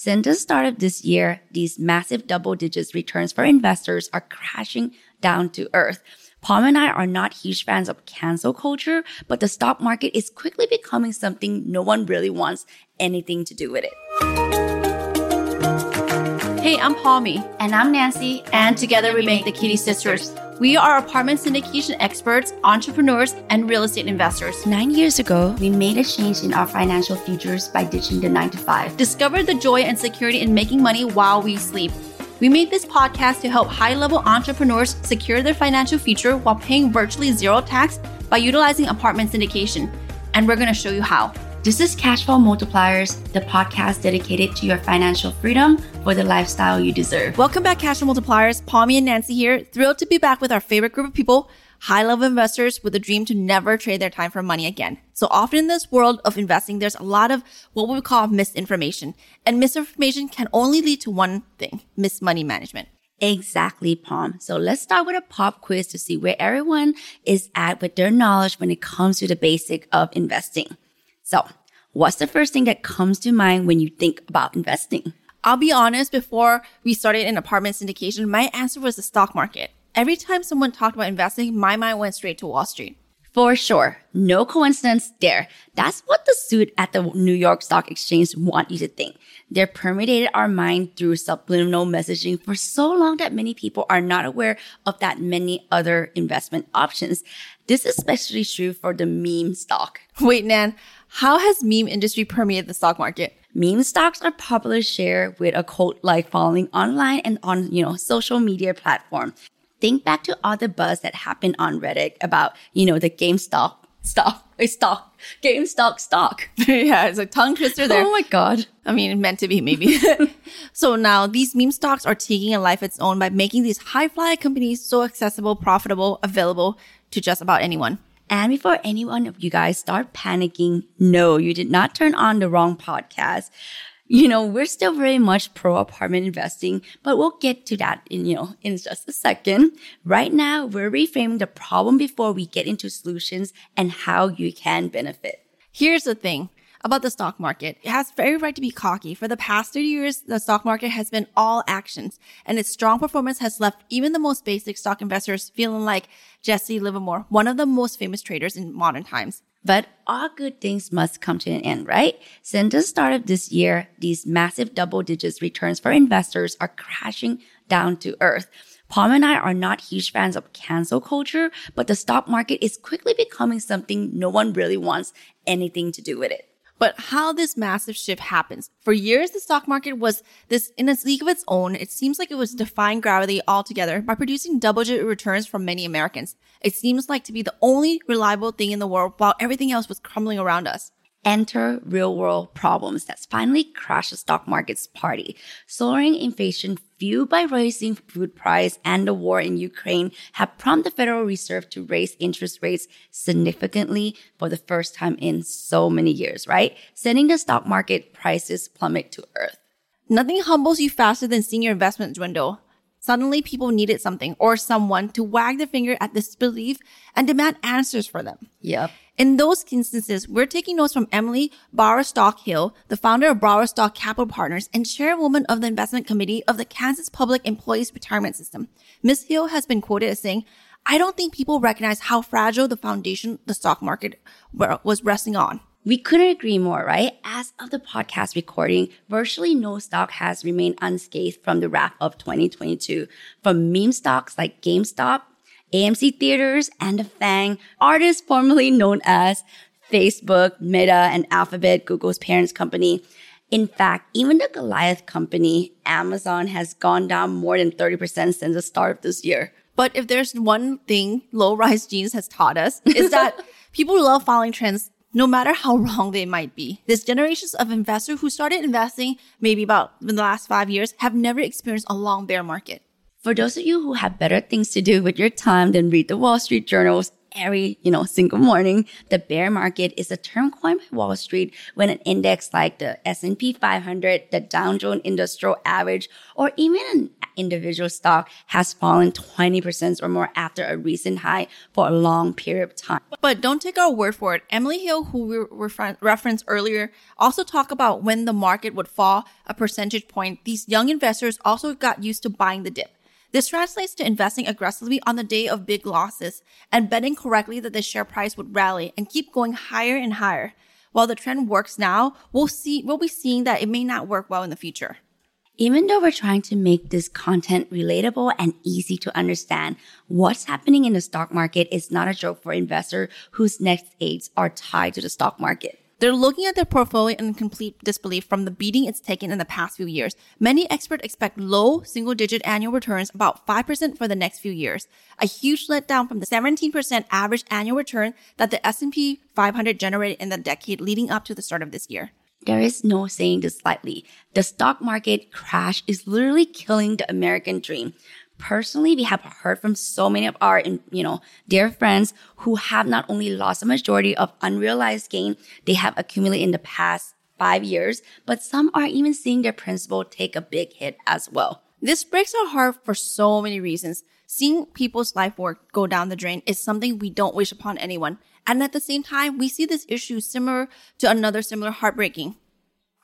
Since the start of this year, these massive double digits returns for investors are crashing down to earth. Palm and I are not huge fans of cancel culture, but the stock market is quickly becoming something no one really wants anything to do with it. Hey, I'm Palmy. And I'm Nancy. And together we make the Kitti Sisters. We are apartment syndication experts, entrepreneurs, and real estate investors. Nine years ago, we made a change in our financial futures by ditching the nine to five. Discovered the joy and security in making money while we sleep. We made this podcast to help high level entrepreneurs secure their financial future while paying virtually zero tax by utilizing apartment syndication. And we're going to show you how. This is Cashflow Multipliers, the podcast dedicated to your financial freedom for the lifestyle you deserve. Welcome back, Cashflow Multipliers. Palmy and Nancy here. Thrilled to be back with our favorite group of people, high level investors with a dream to never trade their time for money again. So often in this world of investing, there's a lot of what we call misinformation. And misinformation can only lead to one thing, miss money management. Exactly, Palm. So let's start with a pop quiz to see where everyone is at with their knowledge when it comes to the basic of investing. So what's the first thing that comes to mind when you think about investing? I'll be honest, before we started in apartment syndication, my answer was the stock market. Every time someone talked about investing, my mind went straight to Wall Street. For sure. No coincidence there. That's what the suit at the New York Stock Exchange want you to think. They permeated our mind through subliminal messaging for so long that many people are not aware of that many other investment options. This is especially true for the meme stock. Wait, Nan, how has meme industry permeated the stock market? Meme stocks are popular share with a cult-like following online and on, you know, social media platform. Think back to all the buzz that happened on Reddit about, you know, the GameStop stock, stock, GameStop stock. Stock. yeah, it's a tongue twister there. Oh my God. I mean, meant to be maybe. so now these meme stocks are taking a life of its own by making these high fly companies so accessible, profitable, available to just about anyone. And before any one of you guys start panicking, no, you did not turn on the wrong podcast. You know, we're still very much pro apartment investing, but we'll get to that in, you know, in just a second. Right now, we're reframing the problem before we get into solutions and how you can benefit. Here's the thing about the stock market. It has very right to be cocky. For the past 30 years, the stock market has been all actions and its strong performance has left even the most basic stock investors feeling like Jesse Livermore, one of the most famous traders in modern times. But all good things must come to an end, right? Since the start of this year, these massive double digits returns for investors are crashing down to earth. Palm and I are not huge fans of cancel culture, but the stock market is quickly becoming something no one really wants anything to do with it. But how this massive shift happens. For years, the stock market was this in a league of its own. It seems like it was defying gravity altogether by producing double digit returns for many Americans. It seems like to be the only reliable thing in the world while everything else was crumbling around us enter real world problems that's finally crashed the stock market's party. Soaring inflation fueled by rising food price and the war in Ukraine have prompted the Federal Reserve to raise interest rates significantly for the first time in so many years, right? Sending the stock market prices plummet to earth. Nothing humbles you faster than seeing your investment dwindle. Suddenly people needed something or someone to wag the finger at disbelief and demand answers for them. Yep. In those instances, we're taking notes from Emily Bowersock Hill, the founder of Bowersock Capital Partners and chairwoman of the investment committee of the Kansas Public Employees Retirement System. Ms. Hill has been quoted as saying, I don't think people recognize how fragile the foundation the stock market was resting on. We couldn't agree more, right? As of the podcast recording, virtually no stock has remained unscathed from the wrath of 2022. From meme stocks like GameStop AMC Theaters and the FANG, artists formerly known as Facebook, Meta, and Alphabet, Google's parents company. In fact, even the Goliath company, Amazon, has gone down more than 30% since the start of this year. But if there's one thing low rise jeans has taught us, is that people love following trends no matter how wrong they might be. This generations of investors who started investing maybe about in the last five years have never experienced a long bear market. For those of you who have better things to do with your time than read the Wall Street journals every, you know, single morning, the bear market is a term coined by Wall Street when an index like the S&P 500, the Dow Jones Industrial Average, or even an individual stock has fallen 20% or more after a recent high for a long period of time. But don't take our word for it. Emily Hill, who we refer- referenced earlier, also talked about when the market would fall a percentage point. These young investors also got used to buying the dip. This translates to investing aggressively on the day of big losses and betting correctly that the share price would rally and keep going higher and higher. While the trend works now, we'll see, we'll be seeing that it may not work well in the future. Even though we're trying to make this content relatable and easy to understand, what's happening in the stock market is not a joke for investors whose next eggs are tied to the stock market. They're looking at their portfolio in complete disbelief from the beating it's taken in the past few years. Many experts expect low single digit annual returns, about 5% for the next few years. A huge letdown from the 17% average annual return that the S&P 500 generated in the decade leading up to the start of this year. There is no saying this lightly. The stock market crash is literally killing the American dream personally, we have heard from so many of our, you know, dear friends who have not only lost a majority of unrealized gain they have accumulated in the past five years, but some are even seeing their principal take a big hit as well. This breaks our heart for so many reasons. Seeing people's life work go down the drain is something we don't wish upon anyone. And at the same time, we see this issue similar to another similar heartbreaking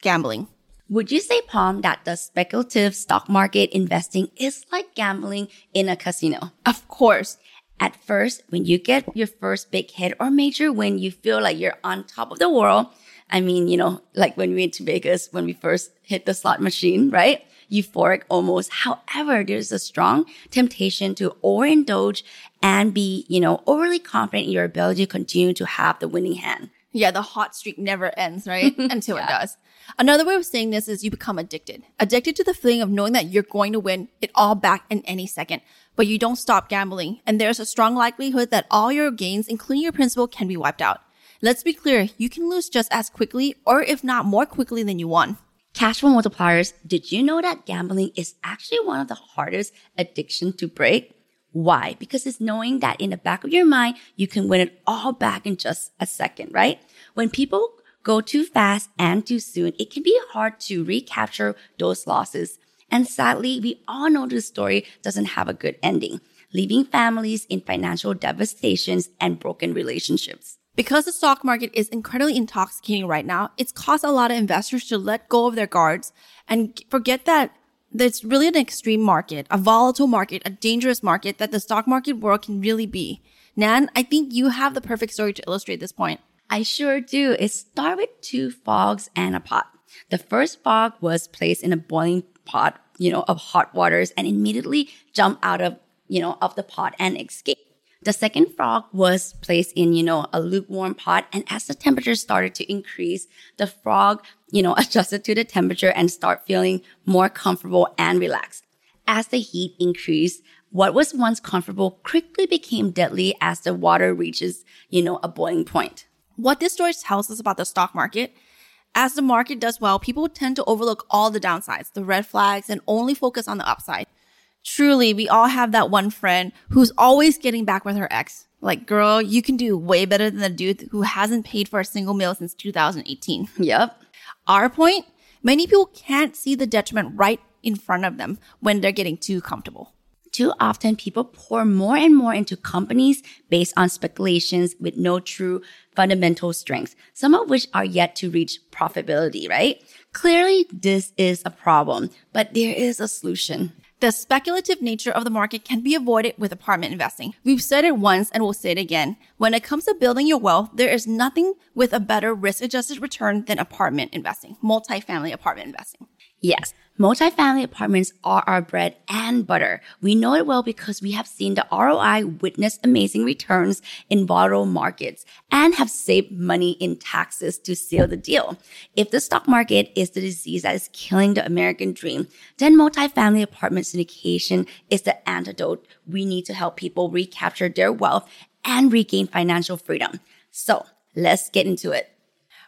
gambling. Would you say, Palm, that the speculative stock market investing is like gambling in a casino? Of course. At first, when you get your first big hit or major win, you feel like you're on top of the world. I mean, you know, like when we went to Vegas, when we first hit the slot machine, right? Euphoric almost. However, there's a strong temptation to overindulge and be, you know, overly confident in your ability to continue to have the winning hand. Yeah, the hot streak never ends, right? Until yeah. it does. Another way of saying this is you become addicted. Addicted to the feeling of knowing that you're going to win it all back in any second, but you don't stop gambling. And there's a strong likelihood that all your gains, including your principal, can be wiped out. Let's be clear, you can lose just as quickly or if not more quickly than you won. Cash flow multipliers, did you know that gambling is actually one of the hardest addictions to break? Why? Because it's knowing that in the back of your mind, you can win it all back in just a second, right? When people go too fast and too soon, it can be hard to recapture those losses. And sadly, we all know this story doesn't have a good ending, leaving families in financial devastations and broken relationships. Because the stock market is incredibly intoxicating right now, it's caused a lot of investors to let go of their guards and forget that it's really an extreme market, a volatile market, a dangerous market that the stock market world can really be. Nan, I think you have the perfect story to illustrate this point. I sure do. It started with two frogs and a pot. The first frog was placed in a boiling pot, you know, of hot waters and immediately jumped out of, you know, of the pot and escaped. The second frog was placed in, you know, a lukewarm pot. And as the temperature started to increase, the frog, you know, adjusted to the temperature and start feeling more comfortable and relaxed. As the heat increased, what was once comfortable quickly became deadly as the water reaches, you know, a boiling point. What this story tells us about the stock market as the market does well, people tend to overlook all the downsides, the red flags, and only focus on the upside. Truly, we all have that one friend who's always getting back with her ex. Like, girl, you can do way better than the dude who hasn't paid for a single meal since 2018. Yep. Our point many people can't see the detriment right in front of them when they're getting too comfortable. Too often, people pour more and more into companies based on speculations with no true fundamental strengths, some of which are yet to reach profitability, right? Clearly, this is a problem, but there is a solution. The speculative nature of the market can be avoided with apartment investing. We've said it once and we'll say it again. When it comes to building your wealth, there is nothing with a better risk adjusted return than apartment investing, multifamily apartment investing. Yes, multifamily apartments are our bread and butter. We know it well because we have seen the ROI witness amazing returns in volatile markets and have saved money in taxes to seal the deal. If the stock market is the disease that is killing the American dream, then multifamily apartment syndication is the antidote we need to help people recapture their wealth and regain financial freedom. So let's get into it.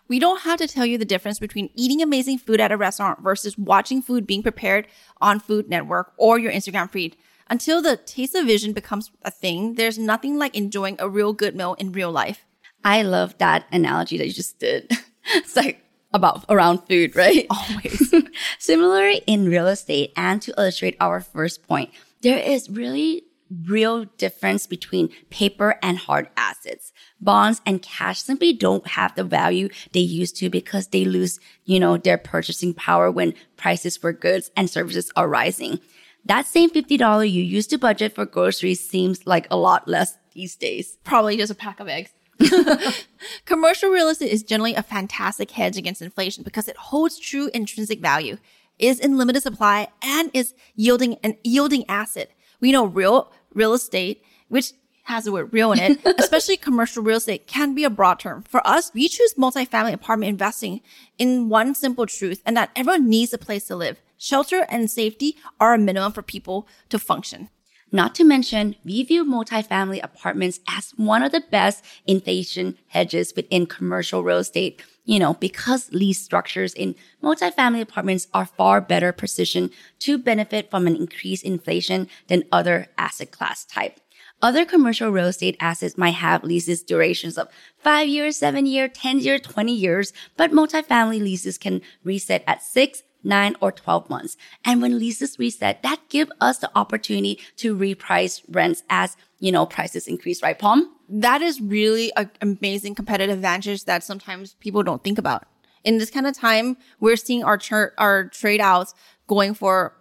We don't have to tell you the difference between eating amazing food at a restaurant versus watching food being prepared on Food Network or your Instagram feed. Until the taste of vision becomes a thing, there's nothing like enjoying a real good meal in real life. I love that analogy that you just did. it's like about around food, right? Always. Similarly in real estate and to illustrate our first point, there is really real difference between paper and hard assets. Bonds and cash simply don't have the value they used to because they lose, you know, their purchasing power when prices for goods and services are rising. That same $50 you used to budget for groceries seems like a lot less these days. Probably just a pack of eggs. Commercial real estate is generally a fantastic hedge against inflation because it holds true intrinsic value, is in limited supply, and is yielding an yielding asset. We know real real estate, which has the word real in it, especially commercial real estate can be a broad term. For us, we choose multifamily apartment investing in one simple truth and that everyone needs a place to live. Shelter and safety are a minimum for people to function. Not to mention, we view multifamily apartments as one of the best inflation hedges within commercial real estate, you know, because lease structures in multifamily apartments are far better positioned to benefit from an increased inflation than other asset class type. Other commercial real estate assets might have leases durations of five years, seven years, 10 years, 20 years, but multifamily leases can reset at six, nine, or 12 months. And when leases reset, that give us the opportunity to reprice rents as, you know, prices increase, right, Palm? That is really an amazing competitive advantage that sometimes people don't think about. In this kind of time, we're seeing our, our trade outs going for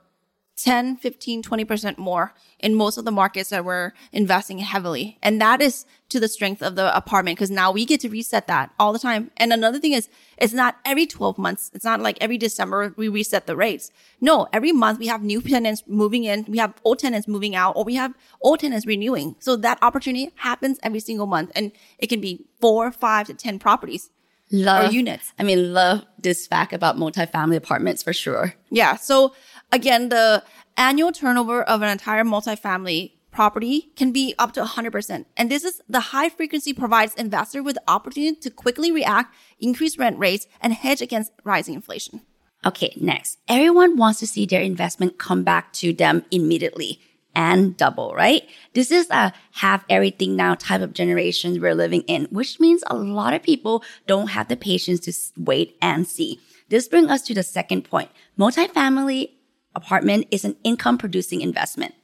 10, 15, 20% more in most of the markets that we're investing heavily. And that is to the strength of the apartment because now we get to reset that all the time. And another thing is, it's not every 12 months. It's not like every December we reset the rates. No, every month we have new tenants moving in. We have old tenants moving out or we have old tenants renewing. So that opportunity happens every single month and it can be four, five to 10 properties. Love units. I mean, love this fact about multifamily apartments for sure. Yeah. So again, the annual turnover of an entire multifamily property can be up to 100%. And this is the high frequency provides investor with the opportunity to quickly react, increase rent rates, and hedge against rising inflation. Okay, next. Everyone wants to see their investment come back to them immediately and double, right? This is a have everything now type of generation we're living in, which means a lot of people don't have the patience to wait and see. This brings us to the second point. Multifamily apartment is an income producing investment.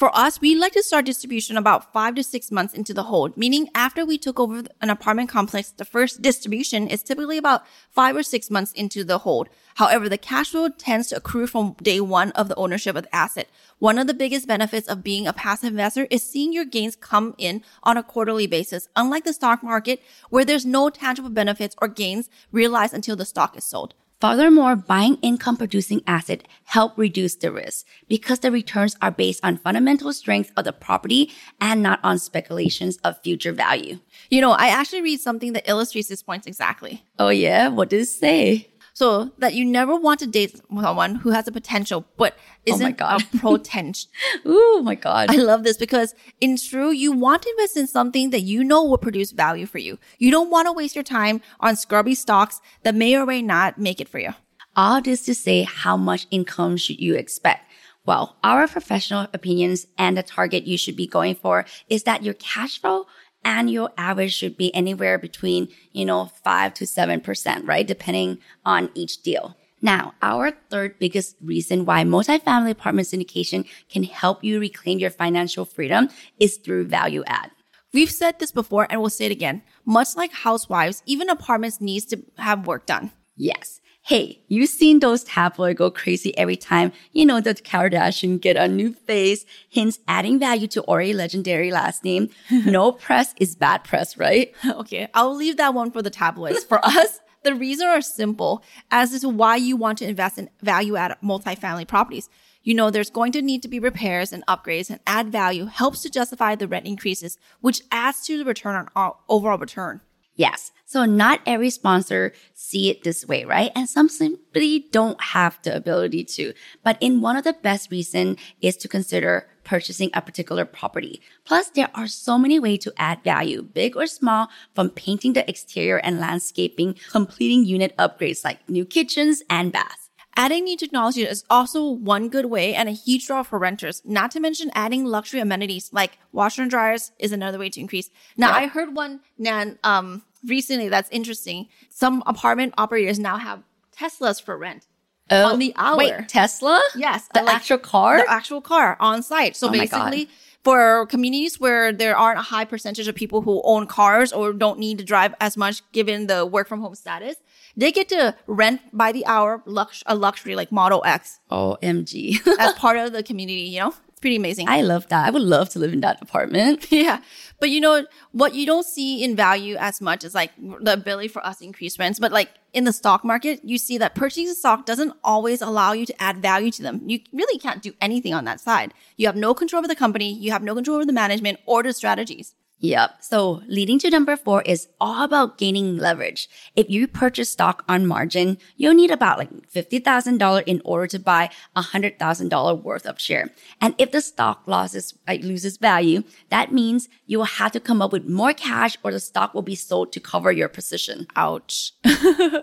For us, we like to start distribution about five to six months into the hold, meaning after we took over an apartment complex, the first distribution is typically about five or six months into the hold. However, the cash flow tends to accrue from day one of the ownership of the asset. One of the biggest benefits of being a passive investor is seeing your gains come in on a quarterly basis, unlike the stock market where there's no tangible benefits or gains realized until the stock is sold. Furthermore, buying income producing asset help reduce the risk because the returns are based on fundamental strength of the property and not on speculations of future value. You know, I actually read something that illustrates this point exactly. Oh yeah? What does it say? So that you never want to date someone who has a potential but isn't oh my God. a potential. oh my God. I love this because in true, you want to invest in something that you know will produce value for you. You don't want to waste your time on scrubby stocks that may or may not make it for you. All this to say, how much income should you expect? Well, our professional opinions and the target you should be going for is that your cash flow annual average should be anywhere between, you know, five to 7%, right? Depending on each deal. Now, our third biggest reason why multifamily apartment syndication can help you reclaim your financial freedom is through value add. We've said this before and we'll say it again. Much like housewives, even apartments needs to have work done. Yes. Hey, you've seen those tabloid go crazy every time, you know, the Kardashian get a new face, hence adding value to already legendary last name. no press is bad press, right? okay, I'll leave that one for the tabloids. For us, the reasons are simple as to why you want to invest in value add multifamily properties. You know, there's going to need to be repairs and upgrades and add value helps to justify the rent increases, which adds to the return on overall return. Yes. So not every sponsor see it this way, right? And some simply don't have the ability to. But in one of the best reason is to consider purchasing a particular property. Plus, there are so many ways to add value, big or small, from painting the exterior and landscaping, completing unit upgrades like new kitchens and baths. Adding new technology is also one good way and a huge draw for renters. Not to mention adding luxury amenities like washer and dryers is another way to increase. Now, Yeah. I heard one Nan um recently that's interesting. Some apartment operators now have Teslas for rent oh, on the hour. Oh, Wait, Tesla? Yes, The elec- actual car? the actual car on site. So Oh basically, for communities where there aren't a high percentage of people who own cars or don't need to drive as much given the work from home status, they get to rent by the hour lux- a luxury like Model X Oh, OMG. as part of the community. You know, pretty amazing. I love that. I would love to live in that apartment. Yeah. But you know, what you don't see in value as much is like the ability for us to increase rents. But like in the stock market, you see that purchasing stock doesn't always allow you to add value to them. You really can't do anything on that side. You have no control over the company. You have no control over the management or the strategies. Yep. So leading to number four is all about gaining leverage. If you purchase stock on margin, you'll need about like $50,000 in order to buy $100,000 worth of share. And if the stock loses, like loses value, that means you will have to come up with more cash or the stock will be sold to cover your position. Ouch.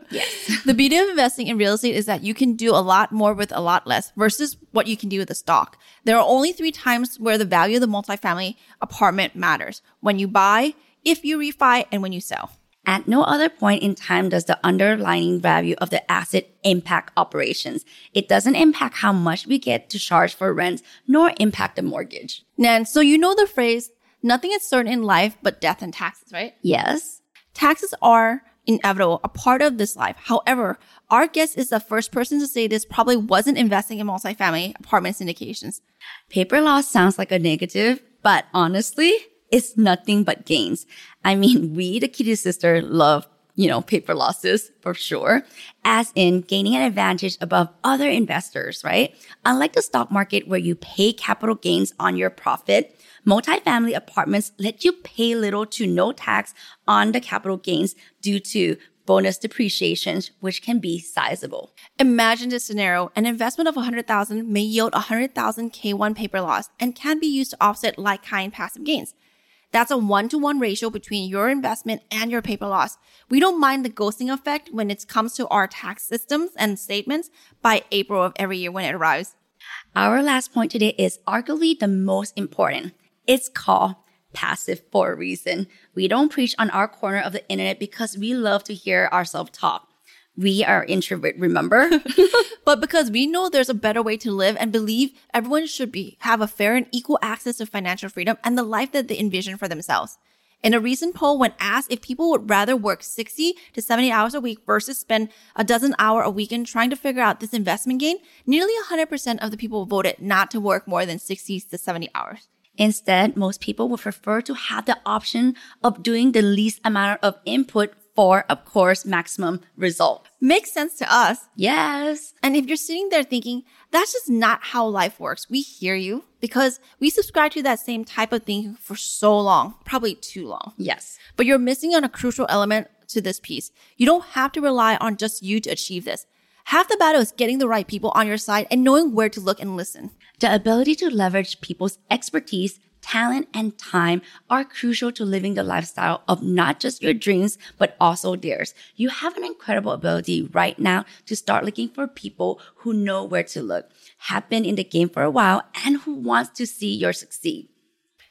Yes. the beauty of investing in real estate is that you can do a lot more with a lot less versus what you can do with a stock. There are only three times where the value of the multifamily apartment matters. When you buy, if you refi, and when you sell. At no other point in time does the underlying value of the asset impact operations. It doesn't impact how much we get to charge for rent, nor impact the mortgage. Nan, so you know the phrase, nothing is certain in life but death and taxes, right? Yes. Taxes are inevitable, a part of this life. However, our guest is the first person to say this probably wasn't investing in multifamily apartment syndications. Paper loss sounds like a negative, but honestly, it's nothing but gains. I mean, we, the Kitti sister, love, you know, paper losses for sure, as in gaining an advantage above other investors, right? Unlike the stock market where you pay capital gains on your profit, multifamily apartments let you pay little to no tax on the capital gains due to bonus depreciations, which can be sizable. Imagine this scenario. An investment of 100,000 may yield 100,000 K1 paper loss and can be used to offset like kind passive gains. That's a one to one ratio between your investment and your paper loss. We don't mind the ghosting effect when it comes to our tax systems and statements by April of every year when it arrives. Our last point today is arguably the most important. It's called passive for a reason. We don't preach on our corner of the internet because we love to hear ourselves talk. We are introvert, remember? But because we know there's a better way to live and believe everyone should be have a fair and equal access to financial freedom and the life that they envision for themselves. In a recent poll, when asked if people would rather work 60 to 70 hours a week versus spend a dozen hour a weekend trying to figure out this investment gain, nearly 100% of the people voted not to work more than 60 to 70 hours. Instead, most people would prefer to have the option of doing the least amount of input for, of course, maximum result. Makes sense to us. Yes. And if you're sitting there thinking, that's just not how life works, we hear you because we subscribe to that same type of thinking for so long, probably too long. Yes. But you're missing on a crucial element to this piece. You don't have to rely on just you to achieve this. Half the battle is getting the right people on your side and knowing where to look and listen. The ability to leverage people's expertise, talent, and time are crucial to living the lifestyle of not just your dreams, but also theirs. You have an incredible ability right now to start looking for people who know where to look, have been in the game for a while, and who wants to see your succeed.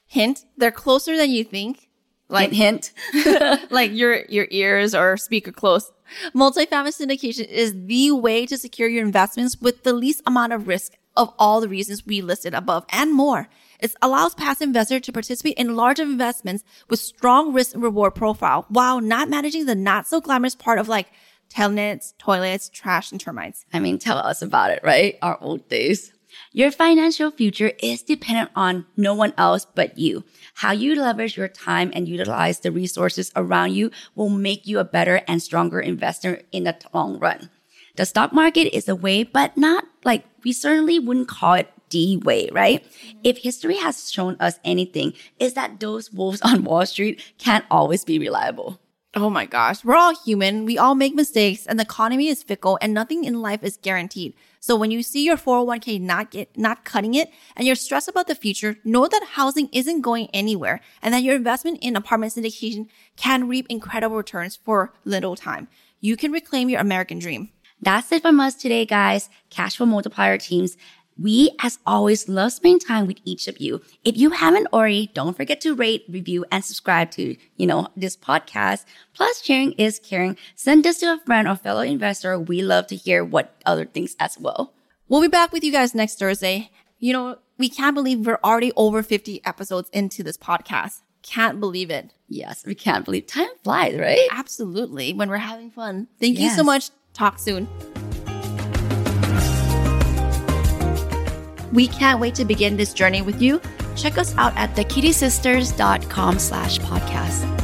Hint, they're closer than you think. Like hint, hint. like your your ears or speaker close. Multifamily syndication is the way to secure your investments with the least amount of risk of all the reasons we listed above and more. It allows passive investors to participate in large investments with strong risk and reward profile while not managing the not so glamorous part of like tenants, toilets, trash, and termites. I mean, tell us about it, right? Our old days. Your financial future is dependent on no one else but you. How you leverage your time and utilize the resources around you will make you a better and stronger investor in the long run. The stock market is a way, but not like we certainly wouldn't call it the way, right? Mm-hmm. If history has shown us anything, is that those wolves on Wall Street can't always be reliable. Oh my gosh, we're all human. We all make mistakes and the economy is fickle and nothing in life is guaranteed. So when you see your 401k not get, not cutting it and you're stressed about the future, know that housing isn't going anywhere and that your investment in apartment syndication can reap incredible returns for little time. You can reclaim your American dream. That's it from us today, guys. Cash flow multiplier teams. We, as always, love spending time with each of you. If you haven't already, don't forget to rate, review, and subscribe to, you know, this podcast. Plus, sharing is caring. Send this to a friend or fellow investor. We love to hear what other things as well. We'll be back with you guys next Thursday. You know, we can't believe we're already over 50 episodes into this podcast. Can't believe it. Yes, we can't believe time flies, right? Absolutely. When we're having fun. Thank you so much. Talk soon. We can't wait to begin this journey with you. Check us out at thekittisisters.com slash podcast.